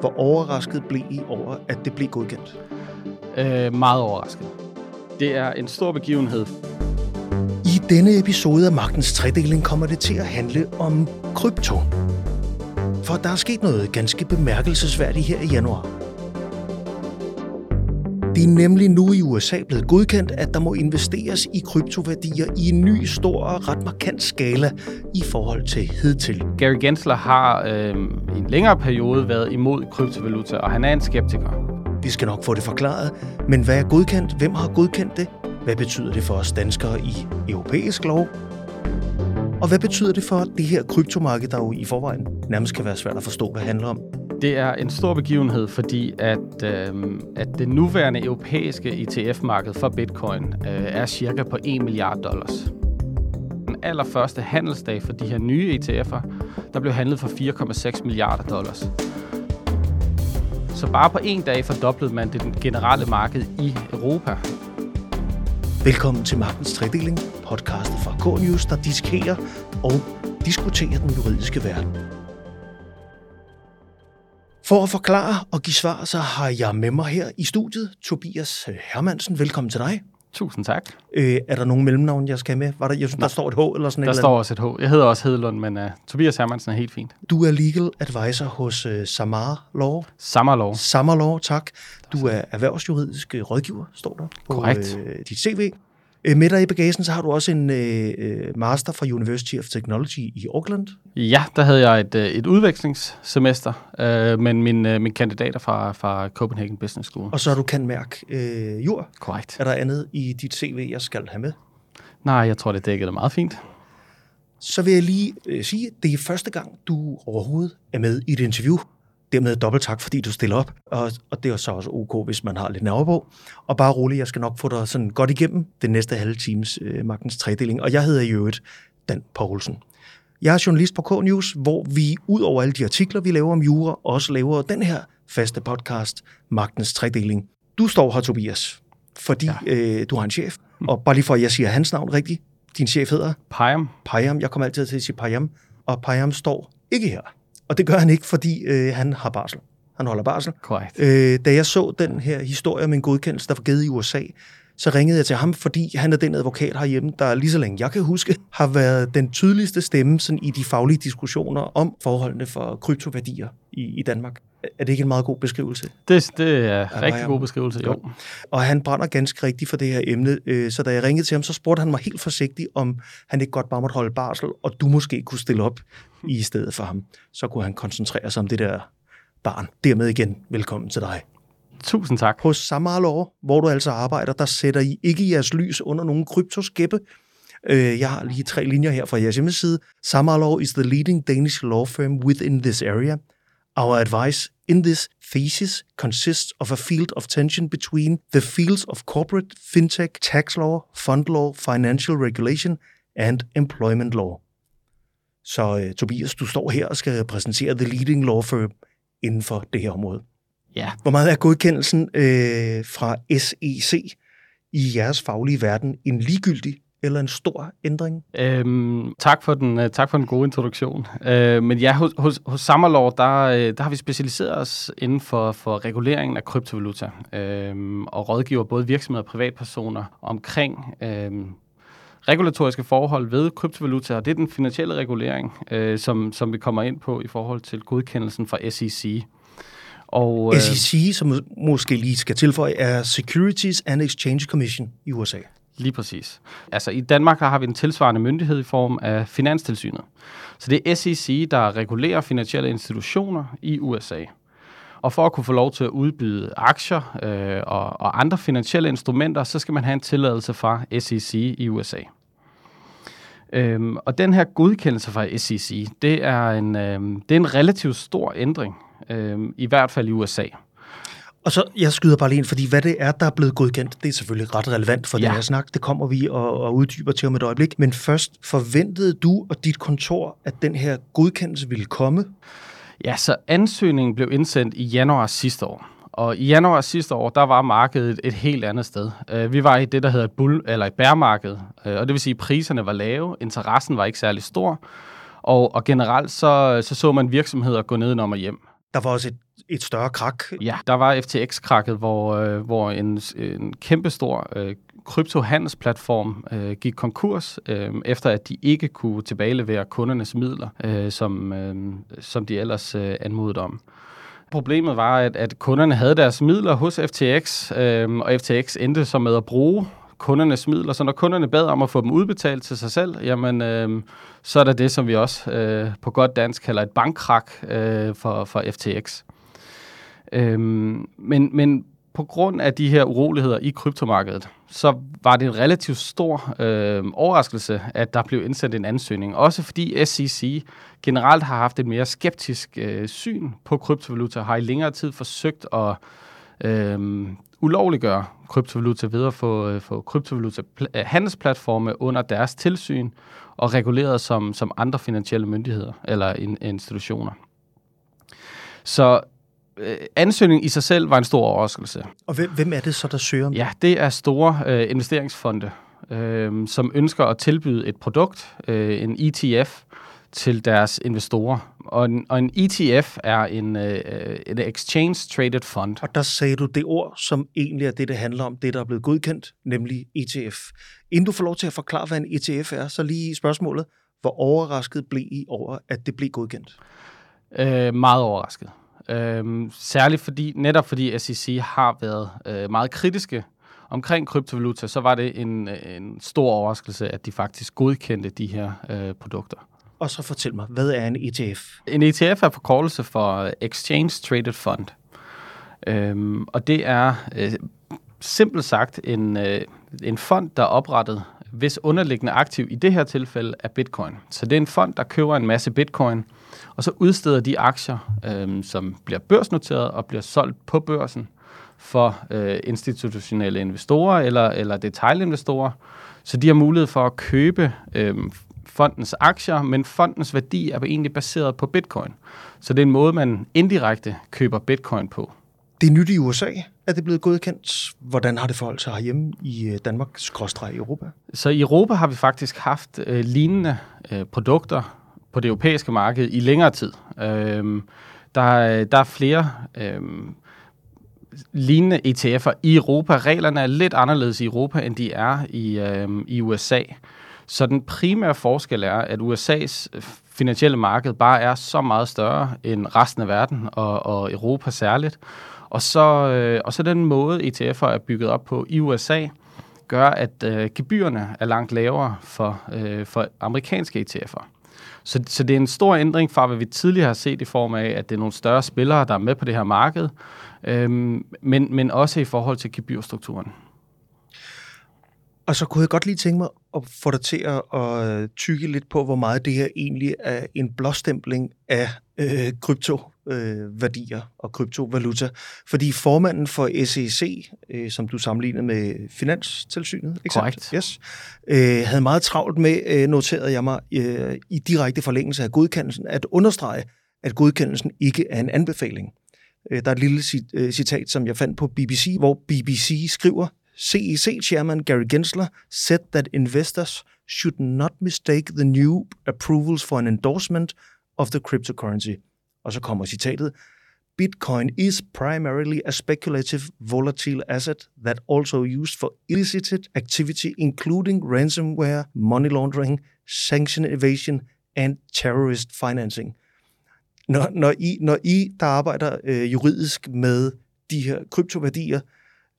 Hvor overrasket blev I over, at det blev godkendt? Øh, meget overrasket. Det er en stor begivenhed. I denne episode af Magtens Tredeling kommer det til at handle om krypto. For der er sket noget ganske bemærkelsesværdigt her i januar. Det er nemlig nu i USA blevet godkendt, at der må investeres i kryptoværdier i en ny, stor og ret markant skala i forhold til hidtil. Gary Gensler har øh, i en længere periode været imod kryptovaluta, og han er en skeptiker. Vi skal nok få det forklaret, men hvad er godkendt? Hvem har godkendt det? Hvad betyder det for os danskere i europæisk lov? Og hvad betyder det for det her kryptomarked, der jo i forvejen nærmest kan være svært at forstå, hvad det handler om? Det er en stor begivenhed, fordi at, øh, at det nuværende europæiske ETF-marked for bitcoin øh, er cirka på 1 milliard dollars. Den allerførste handelsdag for de her nye ETF'er, der blev handlet for 4,6 milliarder dollars. Så bare på en dag fordoblede man det generelle marked i Europa. Velkommen til Magtens Tredeling, podcastet fra K-News, der diskerer og diskuterer den juridiske verden. For at forklare og give svar, så har jeg med mig her i studiet Tobias Hermansen. Velkommen til dig. Tusind tak. Øh, er der nogen mellemnavn, jeg skal have med? Var der, jeg synes, der står et H eller sådan Der eller står også et H. Jeg hedder også Hedlund, men uh, Tobias Hermansen er helt fint. andet. Du er legal advisor hos uh, Samar Law. Sammerlov. Samar Law, tak. Du er erhvervsjuridisk øh, rådgiver, står der på Korrekt. øh, dit CV. Øh, Med dig i bagagen, så har du også en øh, øh, master fra University of Technology i Auckland. Ja, der havde jeg et, øh, et udvekslingssemester, øh, men min, øh, min kandidat er fra, fra Copenhagen Business School. Og så har du kan mærke øh, jord. Korrekt. Er der andet i dit CV, jeg skal have med? Nej, jeg tror, det dækkede det meget fint. Så vil jeg lige øh, sige, at det er første gang, du overhovedet er med i et interview. Dermed dobbelt tak, fordi du stiller op. Og, og det er så også ok, hvis man har lidt nerve på. Og bare rolig, jeg skal nok få dig sådan godt igennem den næste halve times øh, magtens tredeling. Og jeg hedder i øvrigt Dan Poulsen. Jeg er journalist på K-News, hvor vi ud over alle de artikler, vi laver om jura, også laver den her faste podcast, Magtens Tredeling. Du står her, Tobias, fordi ja. øh, du har en chef. Og bare lige for, at jeg siger hans navn rigtigt. Din chef hedder? Pajam. Payam. Jeg kommer altid til at sige Payam, og Payam står ikke her. Og det gør han ikke, fordi øh, han har barsel. Han holder barsel. Korrekt. Øh, da jeg så den her historie om en godkendelse, der var givet i USA, så ringede jeg til ham, fordi han er den advokat herhjemme, der lige så længe jeg kan huske, har været den tydeligste stemme sådan i de faglige diskussioner om forholdene for kryptoværdier i, i Danmark. Er det ikke en meget god beskrivelse? Det, det er en rigtig god beskrivelse, jo. Og han brænder ganske rigtigt for det her emne, øh, så da jeg ringede til ham, så spurgte han mig helt forsigtigt, om han ikke godt bare måtte holde barsel, og du måske kunne stille op i stedet for ham. Så kunne han koncentrere sig om det der barn. Dermed igen, velkommen til dig. Tusind tak. Hos Samarlov, hvor du altså arbejder, der sætter I ikke jeres lys under nogen kryptoskæppe. Øh, Jeg har lige tre linjer her fra jeres hjemmeside. Samarlov is the leading Danish law firm within this area. Our advice in this thesis consists of a field of tension between the fields of corporate, fintech, tax law, fund law, financial regulation and employment law. Så uh, Tobias, du står her og skal repræsentere the leading law firm inden for det her område. Ja. Hvor meget er godkendelsen øh, fra SEC i jeres faglige verden en ligegyldig eller en stor ændring? Øhm, tak, for den, øh, tak for den gode introduktion. Øh, men ja, hos, hos, hos Sammerlov, der, øh, der har vi specialiseret os inden for, for reguleringen af kryptovaluta øhm, og rådgiver både virksomheder og privatpersoner omkring øhm, regulatoriske forhold ved kryptovaluta, og det er den finansielle regulering, øh, som, som vi kommer ind på i forhold til godkendelsen fra SEC. Og, Øh. SEC, som må- måske lige skal tilføje, er Securities and Exchange Commission i USA. Lige præcis. Altså i Danmark har vi en tilsvarende myndighed i form af Finanstilsynet. Så det er SEC, der regulerer finansielle institutioner i USA. Og for at kunne få lov til at udbyde aktier øh, og, og andre finansielle instrumenter, så skal man have en tilladelse fra SEC i USA. Øhm, og den her godkendelse fra SEC, det er en, øhm, det er en relativt stor ændring, øhm, i hvert fald i USA. Og så, jeg skyder bare lige ind, fordi hvad det er, der er blevet godkendt, det er selvfølgelig ret relevant for ja. Den her snak. Det kommer vi og, og uddyber til om et øjeblik. Men først, forventede du og dit kontor, at den her godkendelse ville komme? Ja, så ansøgningen blev indsendt i januar sidste år. Og i januar sidste år, der var markedet et, helt andet sted. Uh, vi var i det, der hedder et, bull, eller et bærmarked, uh, og det vil sige, at priserne var lave, interessen var ikke særlig stor, og, og generelt så, så så man virksomheder gå nedenom og hjem. Der var også et, et større krak. Ja, der var FTX-krakket, hvor, øh, hvor en, en kæmpestor øh, kryptohandelsplatform øh, gik konkurs, øh, efter at de ikke kunne tilbagelevere kundernes midler, øh, som, øh, som de ellers øh, anmodede om. Problemet var, at, at kunderne havde deres midler hos FTX, øh, og FTX endte så med at bruge kundernes midler. Så når kunderne bad om at få dem udbetalt til sig selv, jamen, øh, så er der det, som vi også øh, på godt dansk kalder et bankkrak øh, for, for FTX. Øh, men, men på grund af de her uroligheder i kryptomarkedet, så var det en relativt stor øh, overraskelse, at der blev indsendt en ansøgning. Også fordi SEC generelt har haft et mere skeptisk øh, syn på kryptovaluta, har i længere tid forsøgt at øh, ulovliggøre kryptovaluta ved at få, øh, få kryptovaluta handelsplatforme under deres tilsyn og reguleret som, som andre finansielle myndigheder eller in, institutioner. Så øh, ansøgningen i sig selv var en stor overraskelse. Og hvem, hvem er det så, der søger? Ja, det er store øh, investeringsfonde, øh, som ønsker at tilbyde et produkt, øh, en ETF, til deres investorer. Og en, og en ETF er en, øh, en exchange traded fund. Og der sagde du det ord, som egentlig er det, det handler om, det der er blevet godkendt, nemlig ETF. Inden du får lov til at forklare, hvad en ETF er, så lige spørgsmålet. Hvor overrasket blev I over, at det blev godkendt? Øh, meget overrasket. Øh, særligt fordi, netop fordi SEC har været øh, meget kritiske omkring kryptovaluta, så var det en, en stor overraskelse, at de faktisk godkendte de her øh, produkter. Og så fortæl mig, hvad er en ETF? En ETF er forkortelse for Exchange Traded Fund. Øhm, og det er øh, simpelt sagt en, øh, en fond, der er oprettet, hvis underliggende aktiv i det her tilfælde er bitcoin. Så det er en fond, der køber en masse bitcoin, og så udsteder de aktier, øh, som bliver børsnoteret og bliver solgt på børsen for øh, institutionelle investorer eller, eller detailinvestorer. Så de har mulighed for at købe øh, fondens aktier, men fondens værdi er egentlig baseret på bitcoin. Så det er en måde, man indirekte køber bitcoin på. Det er nyt i USA, at det er blevet godkendt. Hvordan har det forholdt sig herhjemme i øh, Danmark, skråstreg i Europa? Så i Europa har vi faktisk haft øh, lignende øh, produkter på det europæiske marked i længere tid. Øh, der, der er flere øh, lignende ETF'er i Europa. Reglerne er lidt anderledes i Europa, end de er i, øh, i USA. Så den primære forskel er, at USA's øh, finansielle marked bare er så meget større end resten af verden, og, og Europa særligt. Og så, øh, og så den måde, ETF'er er bygget op på i USA, gør, at øh, gebyrerne er langt lavere for, øh, for amerikanske ETF'er. Så, så det er en stor ændring fra, hvad vi tidligere har set i form af, at det er nogle større spillere, der er med på det her marked, øh, men, men også i forhold til gebyrstrukturen. Og så kunne jeg godt lige tænke mig at få dig til at, at tykke lidt på, hvor meget det her egentlig er en blåstempling af øh, kryptoværdier øh, og kryptovaluta. Fordi formanden for SEC, øh, som du sammenlignede med Finanstilsynet, ikke Correct. Yes, øh, havde meget travlt med, øh, noterede jeg mig, øh, i direkte forlængelse af godkendelsen, at understrege, at godkendelsen ikke er en anbefaling. Øh, der er et lille øh, citat, som jeg fandt på BBC, hvor BBC skriver, CEC chairman Gary Gensler said that investors should not mistake the new approvals for an endorsement of the cryptocurrency. Og så kommer citatet. Bitcoin is primarily a speculative, volatile asset that also used for illicit activity, including ransomware, money laundering, sanction evasion and terrorist financing. Når, når, I, når I, der arbejder øh, juridisk med de her kryptoværdier,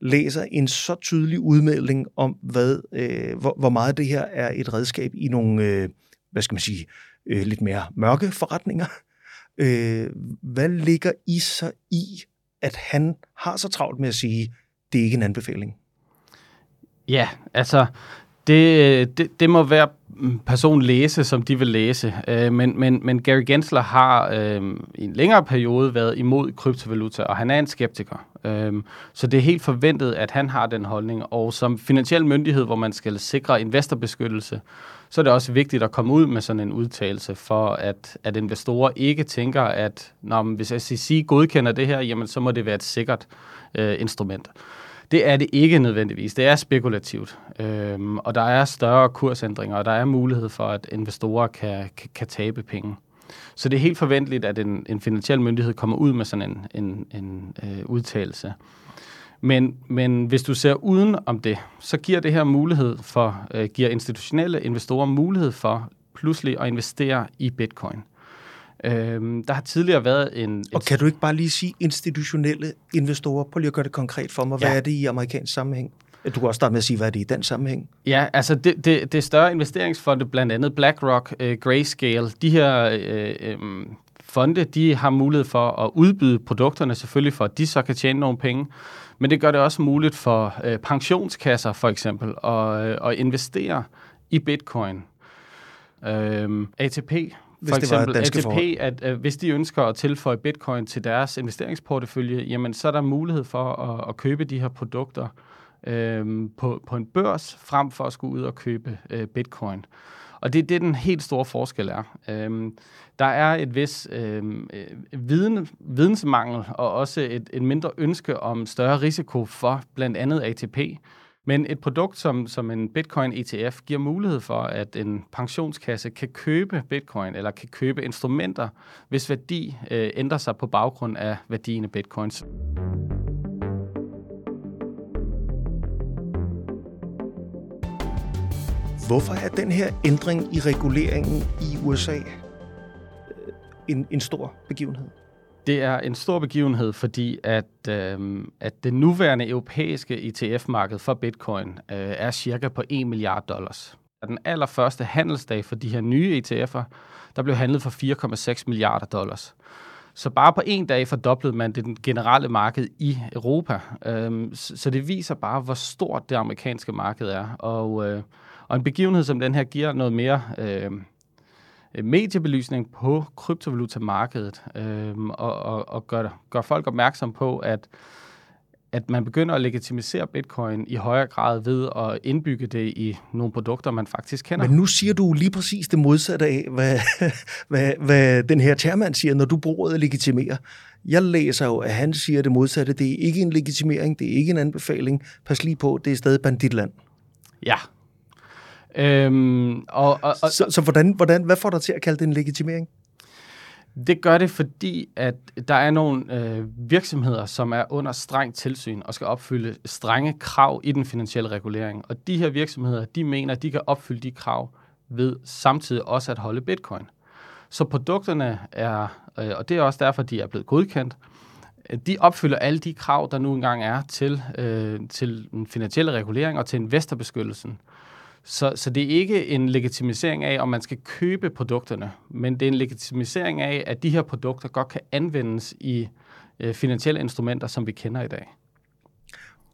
læser en så tydelig udmelding om, hvad, øh, hvor, hvor meget det her er et redskab i nogle, øh, hvad skal man sige, øh, lidt mere mørke forretninger. Øh, hvad ligger I så i, at han har så travlt med at sige, det er ikke en anbefaling? Ja, altså, det, øh, det, det må være person læse, som de vil læse. Øh, men, men, men Gary Gensler har øh, i en længere periode været imod kryptovaluta, og han er en skeptiker. Øh, så det er helt forventet, at han har den holdning. Og som finansiel myndighed, hvor man skal sikre investorbeskyttelse, så er det også vigtigt at komme ud med sådan en udtalelse, for at, at investorer ikke tænker, at når, hvis SEC godkender det her, jamen så må det være et sikkert øh, instrument. Det er det ikke nødvendigvis. Det er spekulativt, øhm, og der er større kursændringer, og der er mulighed for, at investorer kan, kan, kan tabe penge. Så det er helt forventeligt, at en, en finansiel myndighed kommer ud med sådan en, en, en øh, udtalelse. Men, men hvis du ser uden om det, så giver det her mulighed for, øh, giver institutionelle investorer mulighed for pludselig at investere i bitcoin. Øhm, der har tidligere været en... Og kan du ikke bare lige sige institutionelle investorer? Prøv lige at gøre det konkret for mig. Hvad ja. er det i amerikansk sammenhæng? Du kan også starte med at sige, hvad er det i den sammenhæng? Ja, altså det, det, det større investeringsfonde, blandt andet BlackRock, uh, Grayscale, de her uh, um, fonde, de har mulighed for at udbyde produkterne, selvfølgelig for, at de så kan tjene nogle penge. Men det gør det også muligt for uh, pensionskasser, for eksempel, at, uh, at investere i bitcoin. Uh, ATP, hvis for eksempel ATP, at, at hvis de ønsker at tilføje bitcoin til deres investeringsportefølje, jamen så er der mulighed for at, at købe de her produkter øh, på, på en børs, frem for at skulle ud og købe øh, bitcoin. Og det er det, den helt store forskel er. Øhm, der er et vis øhm, viden, vidensmangel og også et, et mindre ønske om større risiko for blandt andet ATP. Men et produkt som, som en Bitcoin ETF giver mulighed for, at en pensionskasse kan købe Bitcoin eller kan købe instrumenter, hvis værdi øh, ændrer sig på baggrund af værdien af Bitcoins. Hvorfor er den her ændring i reguleringen i USA øh, en, en stor begivenhed? Det er en stor begivenhed, fordi at, øh, at det nuværende europæiske ETF-marked for bitcoin øh, er cirka på 1 milliard dollars. Den allerførste handelsdag for de her nye ETF'er, der blev handlet for 4,6 milliarder dollars. Så bare på en dag fordoblede man det generelle marked i Europa. Øh, så det viser bare, hvor stort det amerikanske marked er. Og øh, og en begivenhed som den her giver noget mere øh, mediebelysning på kryptovalutamarkedet øh, og, og, og gør, gør folk opmærksom på, at at man begynder at legitimisere bitcoin i højere grad ved at indbygge det i nogle produkter, man faktisk kender. Men nu siger du lige præcis det modsatte af, hvad, hvad, hvad den her chairman siger, når du bruger ordet legitimere. Jeg læser jo, at han siger det modsatte. Det er ikke en legitimering, det er ikke en anbefaling. Pas lige på, det er stadig banditland. Ja, Øhm, og, og, og, så så hvordan, hvordan, hvad får dig til at kalde det en legitimering? Det gør det, fordi at der er nogle øh, virksomheder, som er under strengt tilsyn og skal opfylde strenge krav i den finansielle regulering. Og de her virksomheder, de mener, at de kan opfylde de krav ved samtidig også at holde bitcoin. Så produkterne er, øh, og det er også derfor, de er blevet godkendt, de opfylder alle de krav, der nu engang er til, øh, til den finansielle regulering og til investorbeskyttelsen. Så, så det er ikke en legitimisering af, om man skal købe produkterne, men det er en legitimisering af, at de her produkter godt kan anvendes i øh, finansielle instrumenter, som vi kender i dag.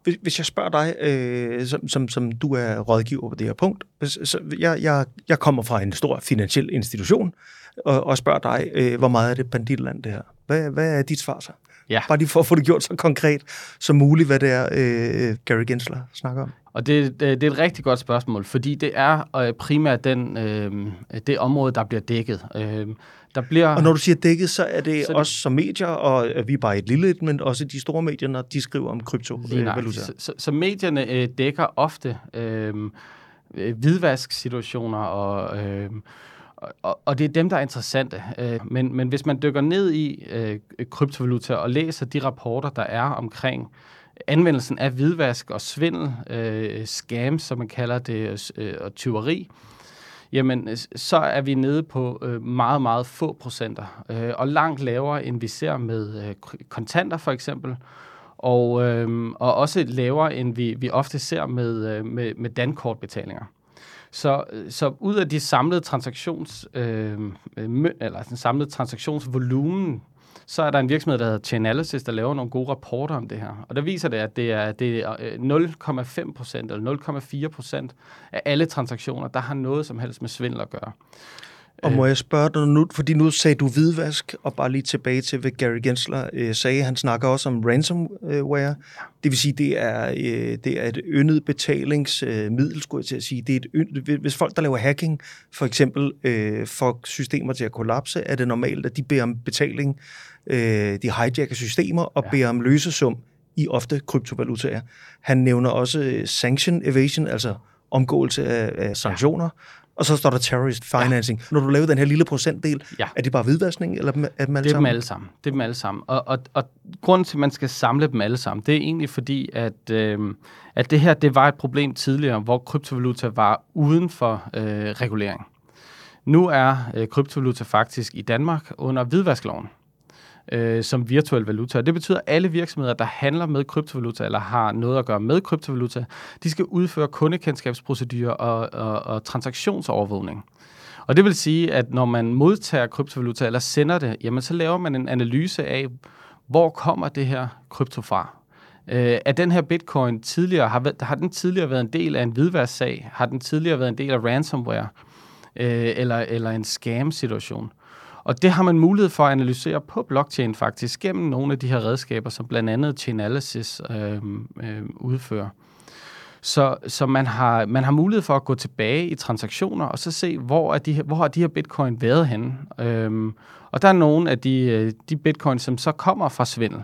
Hvis, hvis jeg spørger dig, øh, som, som, som du er rådgiver på det her punkt, så jeg, jeg, jeg kommer fra en stor finansiel institution, og, og spørger dig, øh, hvor meget er det banditland det her? Hvad, hvad er dit svar så? Ja. Bare lige for at få det gjort så konkret som muligt, hvad det er, øh, Gary Gensler snakker om. Og det, det, det er et rigtig godt spørgsmål, fordi det er øh, primært den, øh, det område, der bliver dækket. Øh, der bliver, og når du siger dækket, så er det så os som medier, og vi er bare et lille men også de store medier, når de skriver om kryptovaluta. Så, så, så medierne øh, dækker ofte øh, hvidvask-situationer og... Øh, og, og det er dem, der er interessante. Øh, men, men hvis man dykker ned i øh, kryptovaluta og læser de rapporter, der er omkring anvendelsen af hvidvask og svindel, øh, scams, som man kalder det, øh, og tyveri, jamen øh, så er vi nede på øh, meget, meget få procenter, øh, og langt lavere, end vi ser med øh, kontanter for eksempel, og, øh, og også lavere, end vi, vi ofte ser med, øh, med, med dankortbetalinger. Så, øh, så ud af de samlede transaktions, øh, eller den samlede transaktionsvolumen, så er der en virksomhed, der hedder Chainalysis, der laver nogle gode rapporter om det her. Og der viser det, at det er, det er øh, 0,5 procent eller 0,4 procent af alle transaktioner, der har noget som helst med svindel at gøre. Og må jeg spørge dig nu, fordi nu sagde du hvidvask, og bare lige tilbage til, hvad Gary Gensler øh, sagde. Han snakker også om ransomware. Det vil sige, det er, øh, det er et yndet betalingsmiddel, skulle jeg til at sige. Det er et yndet, hvis folk, der laver hacking, for eksempel øh, får systemer til at kollapse, er det normalt, at de beder om betaling. Øh, de hijacker systemer og ja. beder om løsesum i ofte kryptovalutaer. Han nævner også sanction evasion, altså omgåelse af, af sanktioner. Og så står der terrorist financing. Ja. Når du laver den her lille procentdel, Ja. er det bare hvidvaskning, eller er dem alle Det er dem sammen? alle sammen. Det er dem alle sammen. Og, og, og grunden til, at man skal samle dem alle sammen, det er egentlig fordi, at, øh, at det her det var et problem tidligere, hvor kryptovaluta var uden for øh, regulering. Nu er øh, kryptovaluta faktisk i Danmark under hvidvaskloven øh, som virtuel valuta. Og det betyder, at alle virksomheder, der handler med kryptovaluta eller har noget at gøre med kryptovaluta, de skal udføre kundekendskabsprocedurer og, og, og transaktionsovervågning. Og det vil sige, at når man modtager kryptovaluta eller sender det, jamen så laver man en analyse af, hvor kommer det her krypto fra? Øh, er den her bitcoin tidligere, har, har den tidligere været en del af en hvidværdssag? Har den tidligere været en del af ransomware? Øh, eller, eller en scam-situation? Og det har man mulighed for at analysere på blockchain faktisk, gennem nogle af de her redskaber, som blandt andet Chainalysis øh, øh, udfører. Så, så man, har, man har mulighed for at gå tilbage i transaktioner og så se, hvor, er de, her- hvor har de her bitcoin været henne. Øhm, og der er nogle af de, øh, de bitcoin, som så kommer fra svindel.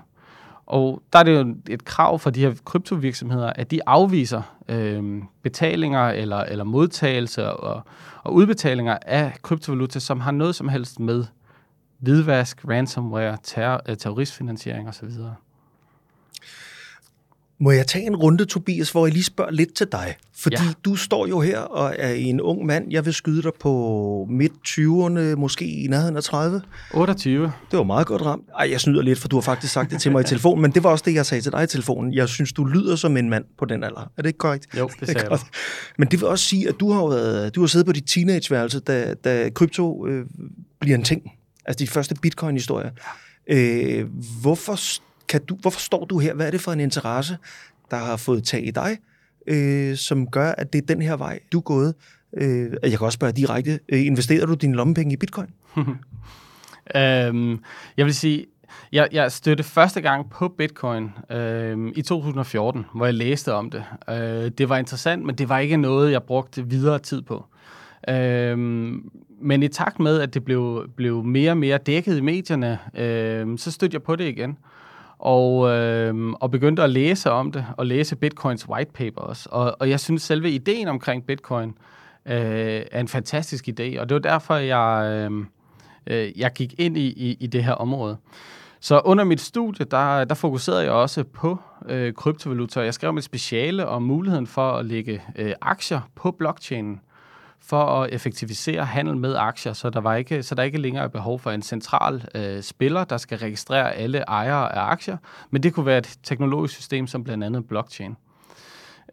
Og der er det jo et krav for de her kryptovirksomheder, at de afviser øh, betalinger eller, eller modtagelser og, og udbetalinger af kryptovaluta, som har noget som helst med hvidvask, ransomware, terror, øh, terroristfinansiering osv. Må jeg tage en runde, Tobias, hvor jeg lige spørger lidt til dig? Fordi ja. Ja. du står jo her og er en ung mand. Jeg vil skyde dig på midt 20'erne, måske i nærheden af 30. 28. Det var meget godt ramt. Ej, jeg snyder lidt, for du har faktisk sagt det til mig i telefonen, men det var også det, jeg sagde til dig i telefonen. Jeg synes, du lyder som en mand på den alder. Er det ikke korrekt? Jo, det sagde jeg. Men det vil også sige, at du har, været, du har siddet på dit teenageværelse, da, da krypto øh, bliver en ting. Altså de første bitcoin-historier. Øh, hvorfor, kan du, hvorfor står du her? Hvad er det for en interesse, der har fået tag i dig, øh, som gør, at det er den her vej, du er gået? Øh, jeg kan også spørge direkte, øh, investerer du dine lommepenge i bitcoin? Øhm, jeg vil sige, jeg, jeg stødte første gang på bitcoin øh, i 2014, hvor jeg læste om det. Øh, det var interessant, men det var ikke noget, jeg brugte videre tid på. Øhm, men i takt med, at det blev, blev mere og mere dækket i medierne, øh, så stødte jeg på det igen. Og, øh, og begyndte at læse om det, og læse Bitcoins white paper også. Og, og jeg synes, selve ideen omkring Bitcoin øh, er en fantastisk idé, og det var derfor, jeg, øh, øh, jeg gik ind i, i, i det her område. Så under mit studie, der, der fokuserede jeg også på øh, kryptovaluta. Jeg skrev mit speciale om muligheden for at lægge øh, aktier på blockchainen for at effektivisere handel med aktier, så der, var ikke, så der ikke længere er behov for en central øh, spiller, der skal registrere alle ejere af aktier, men det kunne være et teknologisk system som blandt andet blockchain.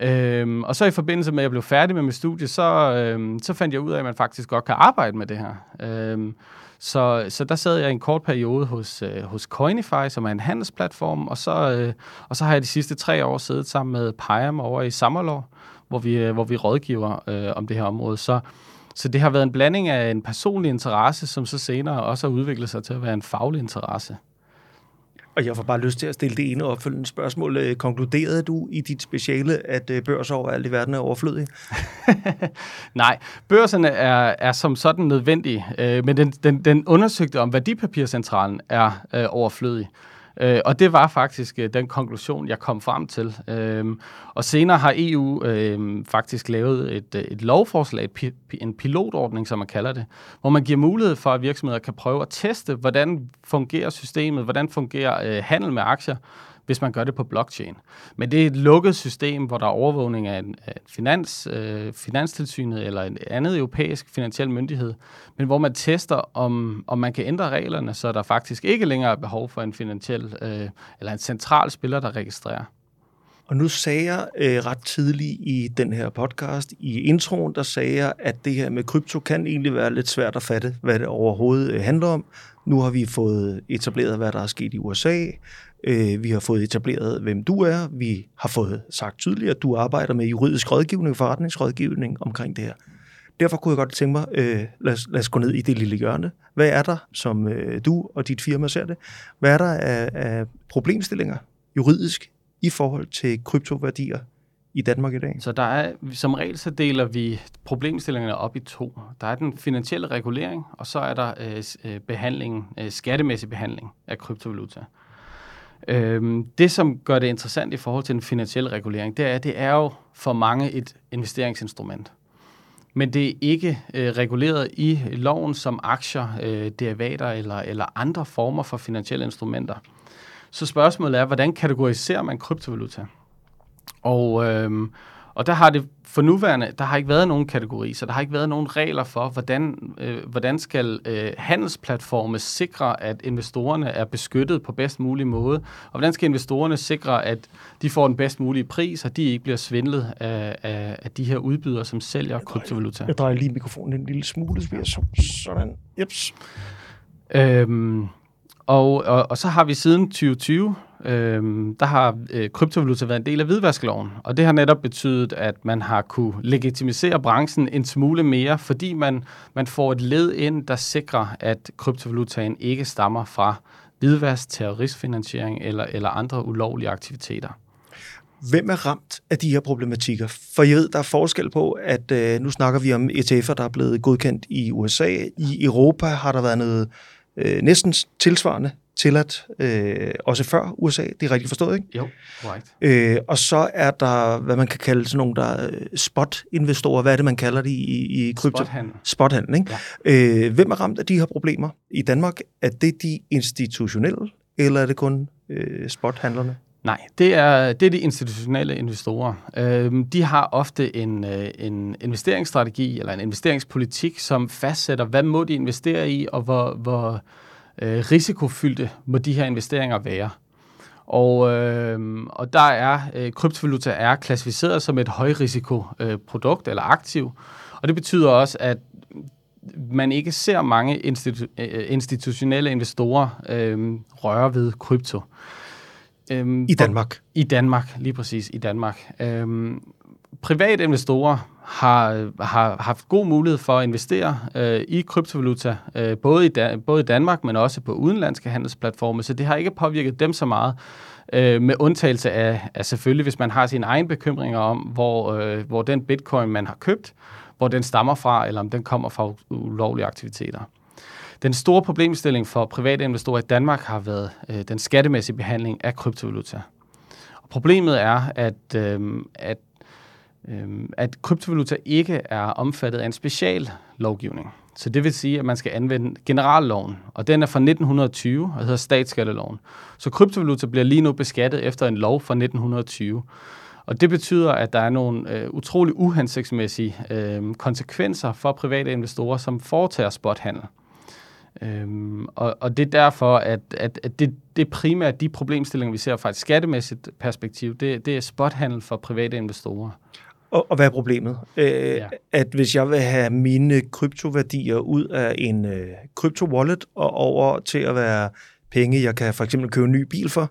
Øhm, og så i forbindelse med, at jeg blev færdig med mit studie, så, øhm, så fandt jeg ud af, at man faktisk godt kan arbejde med det her. Øhm, så, så der sad jeg en kort periode hos, øh, hos Coinify, som er en handelsplatform, og så, øh, og så har jeg de sidste tre år siddet sammen med Payam over i Sammerlov, hvor vi, øh, hvor vi rådgiver øh, om det her område. Så, så det har været en blanding af en personlig interesse, som så senere også har udviklet sig til at være en faglig interesse. Og jeg får bare lyst til at stille det ene opfølgende spørgsmål. Øh, Konkluderede du i dit speciale, at øh, børser overalt i verden er overflødige? Nej, børserne er, er som sådan nødvendige, øh, men den, den, den undersøgte om værdipapircentralen er øh, overflødig. Øh, og det var faktisk øh, den konklusion, jeg kom frem til. Øh, og senere har EU øh, faktisk lavet et, øh, et lovforslag, pi- en pilotordning, som man kalder det, hvor man giver mulighed for, at virksomheder kan prøve at teste, hvordan fungerer systemet, hvordan fungerer øh, handel med aktier, hvis man gør det på blockchain. Men det er et lukket system, hvor der er overvågning af en, af en finans, øh, finanstilsynet eller en andet europæisk finansiel myndighed, men hvor man tester, om, om man kan ændre reglerne, så der faktisk ikke længere er behov for en finansiel øh, eller en central spiller, der registrerer. Og nu sagde jeg øh, ret tidligt i den her podcast, i introen, der sagde jeg, at det her med krypto kan egentlig være lidt svært at fatte, hvad det overhovedet øh, handler om. Nu har vi fået etableret, hvad der er sket i USA. Øh, vi har fået etableret, hvem du er. Vi har fået sagt tydeligt, at du arbejder med juridisk rådgivning, forretningsrådgivning omkring det her. Derfor kunne jeg godt tænke mig, øh, lad, os, lad os gå ned i det lille hjørne. Hvad er der, som øh, du og dit firma ser det? Hvad er der af, af problemstillinger juridisk i forhold til kryptoværdier i Danmark i dag? Så der er, som regel så deler vi problemstillingerne op i to. Der er den finansielle regulering, og så er der øh, øh behandling, øh, skattemæssig behandling af kryptovaluta. Øhm, det, som gør det interessant i forhold til den finansielle regulering, det er, at det er jo for mange et investeringsinstrument. men det er ikke øh, reguleret i loven som aktier, øh, derivater eller, eller andre former for finansielle instrumenter. Så spørgsmålet er, hvordan kategoriserer man kryptovaluta? Og, øh, og der har det for nuværende, der har ikke været nogen kategori, så der har ikke været nogen regler for, hvordan, øh, hvordan skal øh, handelsplatforme sikre, at investorerne er beskyttet på bedst mulig måde, og hvordan skal investorerne sikre, at de får den bedst mulige pris, og de ikke bliver svindlet af, af, af de her udbydere, som sælger jeg kryptovaluta. Jeg drejer lige mikrofonen en lille smule, så så, sådan. Jeps. Øhm, og, og, og så har vi siden 2020 Øhm, der har øh, kryptovaluta været en del af hvidvaskloven, og det har netop betydet, at man har kunne legitimisere branchen en smule mere, fordi man, man får et led ind, der sikrer, at kryptovalutaen ikke stammer fra hvidvask, terroristfinansiering eller, eller andre ulovlige aktiviteter. Hvem er ramt af de her problematikker? For jeg ved, der er forskel på, at øh, nu snakker vi om ETF'er, der er blevet godkendt i USA. I Europa har der været noget øh, næsten tilsvarende tilladt, øh, også før USA. Det er rigtigt forstået, ikke? Jo, korrekt. Øh, og så er der, hvad man kan kalde sådan nogle, der er spot-investorer. Hvad er det, man kalder det i, i krypto? Spothandel. Spothandel, ikke? Ja. Øh, hvem er ramt af de her problemer i Danmark? Er det de institutionelle, eller er det kun øh, spothandlerne? Nej, det er, det er de institutionelle investorer. Øhm, de har ofte en, øh, en investeringsstrategi eller en investeringspolitik, som fastsætter, hvad må de investere i, og hvor, hvor, øh, risikofyldte må de her investeringer være. Og, øh, og der er øh, kryptovaluta er klassificeret som et højrisikoprodukt øh, eller aktiv, og det betyder også, at man ikke ser mange institu- øh, institutionelle investorer øh, røre ved krypto. Øhm, I Danmark? I Danmark, lige præcis i Danmark. Øhm, private investorer har, har haft god mulighed for at investere øh, i kryptovaluta, øh, både, i da, både i Danmark, men også på udenlandske handelsplatforme, så det har ikke påvirket dem så meget, øh, med undtagelse af, af selvfølgelig, hvis man har sine egne bekymringer om, hvor, øh, hvor den bitcoin, man har købt, hvor den stammer fra, eller om den kommer fra ulovlige aktiviteter. Den store problemstilling for private investorer i Danmark har været øh, den skattemæssige behandling af kryptovaluta. Og problemet er, at, øh, at Øhm, at kryptovaluta ikke er omfattet af en special lovgivning. Så det vil sige, at man skal anvende generalloven, og den er fra 1920 og hedder statsskatteloven. Så kryptovaluta bliver lige nu beskattet efter en lov fra 1920. Og det betyder, at der er nogle øh, utrolig uhensigtsmæssige øh, konsekvenser for private investorer, som foretager spothandel. Øhm, og, og det er derfor, at, at, at det, det er primært de problemstillinger, vi ser fra et skattemæssigt perspektiv, det, det er spothandel for private investorer. Og, og hvad er problemet? Øh, ja. At hvis jeg vil have mine kryptoværdier ud af en øh, krypto-wallet og over til at være penge, jeg kan for eksempel købe en ny bil for,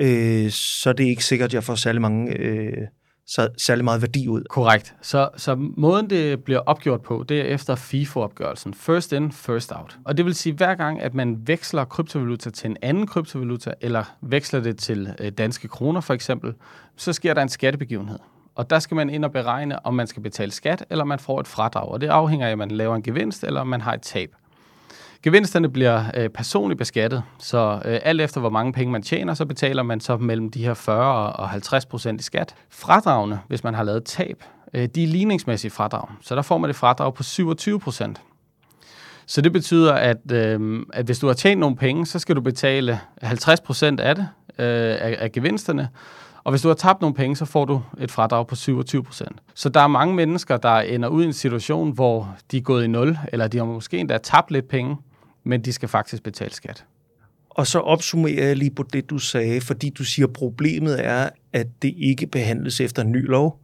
øh, så er det ikke sikkert, at jeg får særlig mange... Øh, så særlig meget værdi ud. Korrekt. Så, så måden, det bliver opgjort på, det er efter FIFO-opgørelsen. First in, first out. Og det vil sige, hver gang, at man veksler kryptovaluta til en anden kryptovaluta, eller veksler det til øh, danske kroner for eksempel, så sker der en skattebegivenhed. Og der skal man ind og beregne, om man skal betale skat, eller man får et fradrag. Og det afhænger af, om man laver en gevinst, eller om man har et tab. Gevinsterne bliver øh, personligt beskattet, så øh, alt efter hvor mange penge man tjener, så betaler man så mellem de her 40 og 50 procent i skat. Fradragene, hvis man har lavet tab, øh, de er ligningsmæssige fradrag, så der får man et fradrag på 27 procent. Så det betyder, at, øh, at hvis du har tjent nogle penge, så skal du betale 50 procent af det, øh, af, af gevinsterne, og hvis du har tabt nogle penge, så får du et fradrag på 27 procent. Så der er mange mennesker, der ender ud i en situation, hvor de er gået i nul, eller de har måske endda tabt lidt penge, men de skal faktisk betale skat. Og så opsummerer jeg lige på det, du sagde, fordi du siger, at problemet er, at det ikke behandles efter en ny lov.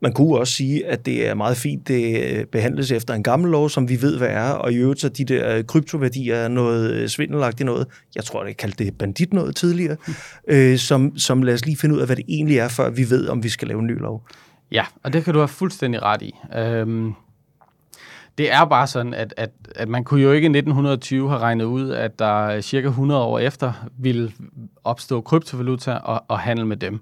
Man kunne også sige, at det er meget fint, det øh, behandles efter en gammel lov, som vi ved, hvad er, og i øvrigt så de der kryptoværdier er noget øh, svindelagtigt noget. Jeg tror, det kaldte det bandit noget tidligere, øh, som, som lad os lige finde ud af, hvad det egentlig er, før vi ved, om vi skal lave en ny lov. Ja, og det kan du have fuldstændig ret i. Øhm, det er bare sådan, at, at, at man kunne jo ikke i 1920 have regnet ud, at der cirka 100 år efter ville opstå kryptovaluta og, og handel med dem.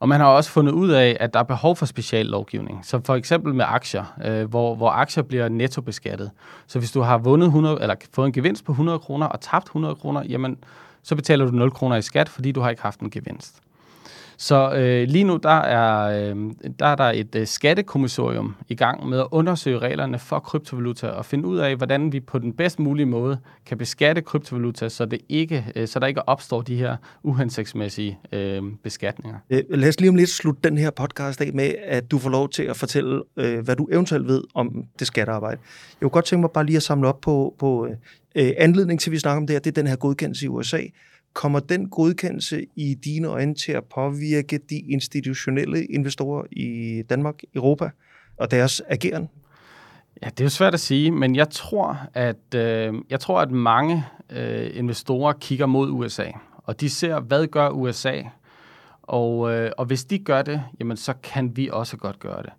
Og man har også fundet ud af, at der er behov for speciallovgivning. Så for eksempel med aktier, øh, hvor, hvor aktier bliver nettobeskattet. Så hvis du har vundet 100, eller fået en gevinst på 100 kroner og tabt 100 kroner, jamen så betaler du 0 kroner i skat, fordi du har ikke haft en gevinst. Så øh, lige nu der er, øh, der er der et øh, skattekommissorium i gang med at undersøge reglerne for kryptovaluta og finde ud af, hvordan vi på den bedst mulige måde kan beskatte kryptovaluta, så, det ikke, øh, så der ikke opstår de her uhensigtsmæssige øh, beskatninger. Øh, lad os lige om lidt slutte den her podcast af med, at du får lov til at fortælle, øh, hvad du eventuelt ved om det skattearbejde. Jeg kunne godt tænke mig bare lige at samle op på, på øh, anledning til, at vi snakker om det her, det er den her godkendelse i USA. Kommer den godkendelse i dine øjne til at påvirke de institutionelle investorer i Danmark, Europa og deres ageren? Ja, det er jo svært at sige, men jeg tror, at øh, jeg tror, at mange øh, investorer kigger mod USA, og de ser, hvad gør USA, og, øh, og hvis de gør det, jamen så kan vi også godt gøre det.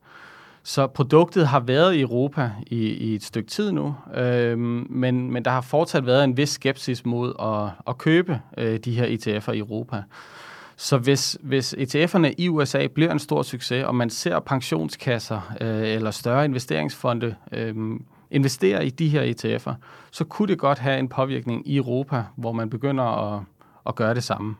Så produktet har været i Europa i, i et stykke tid nu, øh, men, men der har fortsat været en vis skepsis mod at, at købe øh, de her ETF'er i Europa. Så hvis, hvis ETF'erne i USA bliver en stor succes, og man ser pensionskasser øh, eller større investeringsfonde øh, investere i de her ETF'er, så kunne det godt have en påvirkning i Europa, hvor man begynder at, at gøre det samme.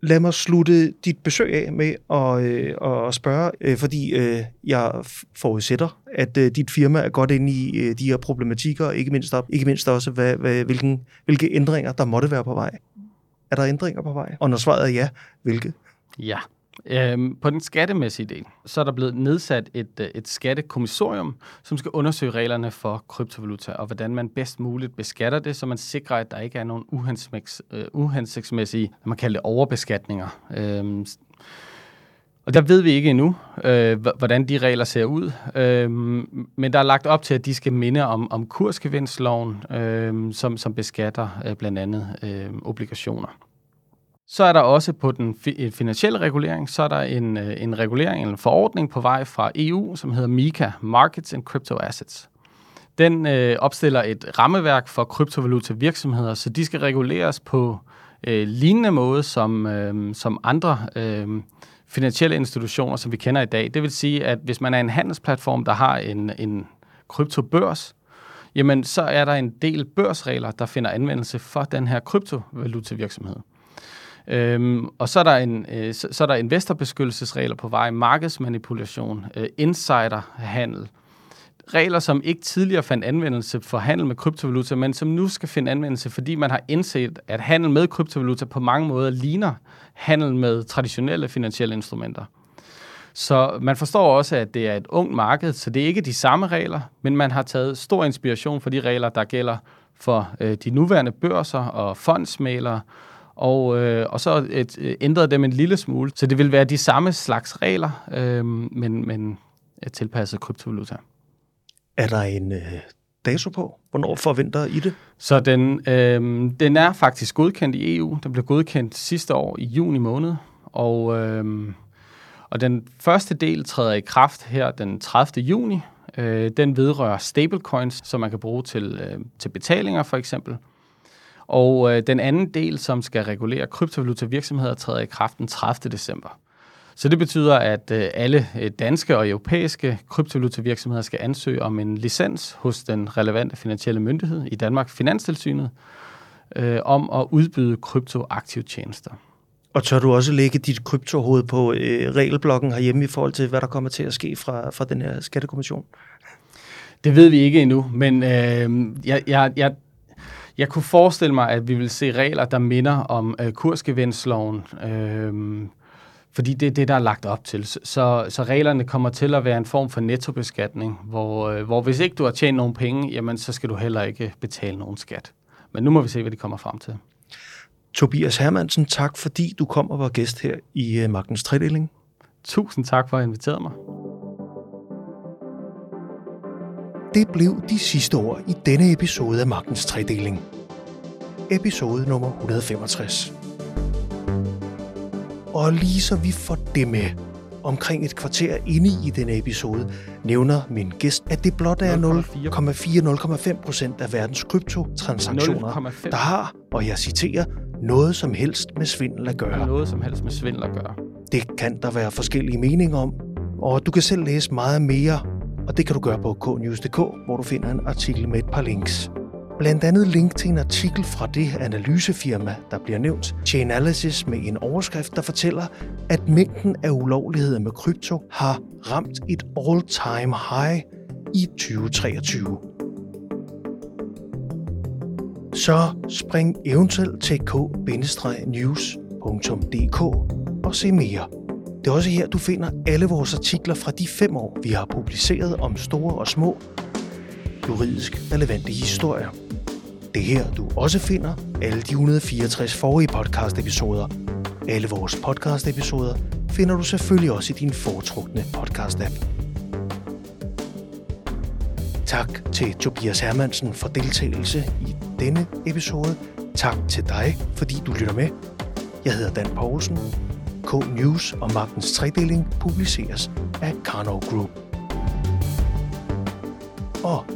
Lad mig slutte dit besøg af med at, øh, at spørge, øh, fordi øh, jeg forudsætter, at øh, dit firma er godt inde i øh, de her problematikker, ikke mindst, op, ikke mindst også, hvad, hvad, hvilken, hvilke ændringer der måtte være på vej. Er der ændringer på vej? Og når svaret er ja, hvilke? Ja, Øhm, på den skattemæssige del, så er der blevet nedsat et, øh, et skattekommissorium, som skal undersøge reglerne for kryptovaluta, og hvordan man bedst muligt beskatter det, så man sikrer, at der ikke er nogen øh, uhensigtsmæssige, man kalder det overbeskatninger. Øhm, og der ved vi ikke endnu, øh, hvordan de regler ser ud, øh, men der er lagt op til, at de skal minde om, om kursgevinstloven, øh, som, som beskatter øh, blandt andet øh, obligationer. Så er der også på den øh, finansielle regulering, så er der en, øh, en regulering, en forordning på vej fra EU, som hedder MiCA, Markets and Crypto Assets. Den øh, opstiller et rammeværk for kryptovaluta virksomheder, så de skal reguleres på øh, lignende måde som, øh, som andre øh, finansielle institutioner, som vi kender i dag. Det vil sige, at hvis man er en handelsplatform, der har en, en kryptobørs, jamen så er der en del børsregler, der finder anvendelse for den her kryptovaluta virksomhed. Øhm, og så er, der en, øh, så, så er der investorbeskyttelsesregler på vej, markedsmanipulation, øh, insiderhandel, regler, som ikke tidligere fandt anvendelse for handel med kryptovaluta, men som nu skal finde anvendelse, fordi man har indset, at handel med kryptovaluta på mange måder ligner handel med traditionelle finansielle instrumenter. Så man forstår også, at det er et ungt marked, så det er ikke de samme regler, men man har taget stor inspiration for de regler, der gælder for øh, de nuværende børser og fondsmalere og, øh, og så et, øh, ændrede dem en lille smule. Så det vil være de samme slags regler, øh, men, men tilpasset kryptovaluta. Er der en øh, dato på? Hvornår forventer I det? Så den, øh, den er faktisk godkendt i EU. Den blev godkendt sidste år i juni måned, og, øh, og den første del træder i kraft her den 30. juni. Øh, den vedrører stablecoins, som man kan bruge til, øh, til betalinger for eksempel. Og øh, den anden del, som skal regulere kryptovaluta virksomheder, træder i kraft den 30. december. Så det betyder, at øh, alle øh, danske og europæiske kryptovaluta virksomheder skal ansøge om en licens hos den relevante finansielle myndighed i Danmark, Finanstilsynet, øh, om at udbyde kryptoaktive tjenester. Og tør du også lægge dit kryptohoved på øh, regelblokken herhjemme i forhold til, hvad der kommer til at ske fra, fra den her skattekommission? Det ved vi ikke endnu, men øh, jeg, jeg, jeg jeg kunne forestille mig, at vi vil se regler, der minder om øh, kursgevinstloven, øh, fordi det er det, der er lagt op til. Så, så reglerne kommer til at være en form for nettobeskatning, hvor, øh, hvor hvis ikke du har tjent nogen penge, jamen så skal du heller ikke betale nogen skat. Men nu må vi se, hvad de kommer frem til. Tobias Hermansen, tak fordi du kom og var gæst her i uh, Magtens Tredeling. Tusind tak for at invitere mig. Det blev de sidste ord i denne episode af Magtens Tredeling. Episode nummer 165. Og lige så vi får det med, omkring et kvarter inde i denne episode, nævner min gæst, at det blot er 0,4-0,5 procent af verdens kryptotransaktioner, der har, og jeg citerer, noget som helst med svindel at gøre. Noget som helst med svindel at gøre. Det kan der være forskellige meninger om, og du kan selv læse meget mere og det kan du gøre på knews.dk, hvor du finder en artikel med et par links. Blandt andet link til en artikel fra det analysefirma, der bliver nævnt, Chainalysis med en overskrift, der fortæller, at mængden af ulovligheder med krypto har ramt et all-time high i 2023. Så spring eventuelt til k-news.dk og se mere. Det er også her, du finder alle vores artikler fra de fem år, vi har publiceret om store og små juridisk relevante historier. Det er her, du også finder alle de 164 forrige podcast-episoder. Alle vores podcast-episoder finder du selvfølgelig også i din foretrukne podcast-app. Tak til Tobias Hermansen for deltagelse i denne episode. Tak til dig, fordi du lytter med. Jeg hedder Dan Poulsen. K-News og Magtens Tredeling publiceres af Karnov Group. Og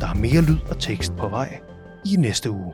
der er mere lyd og tekst på vej i næste uge.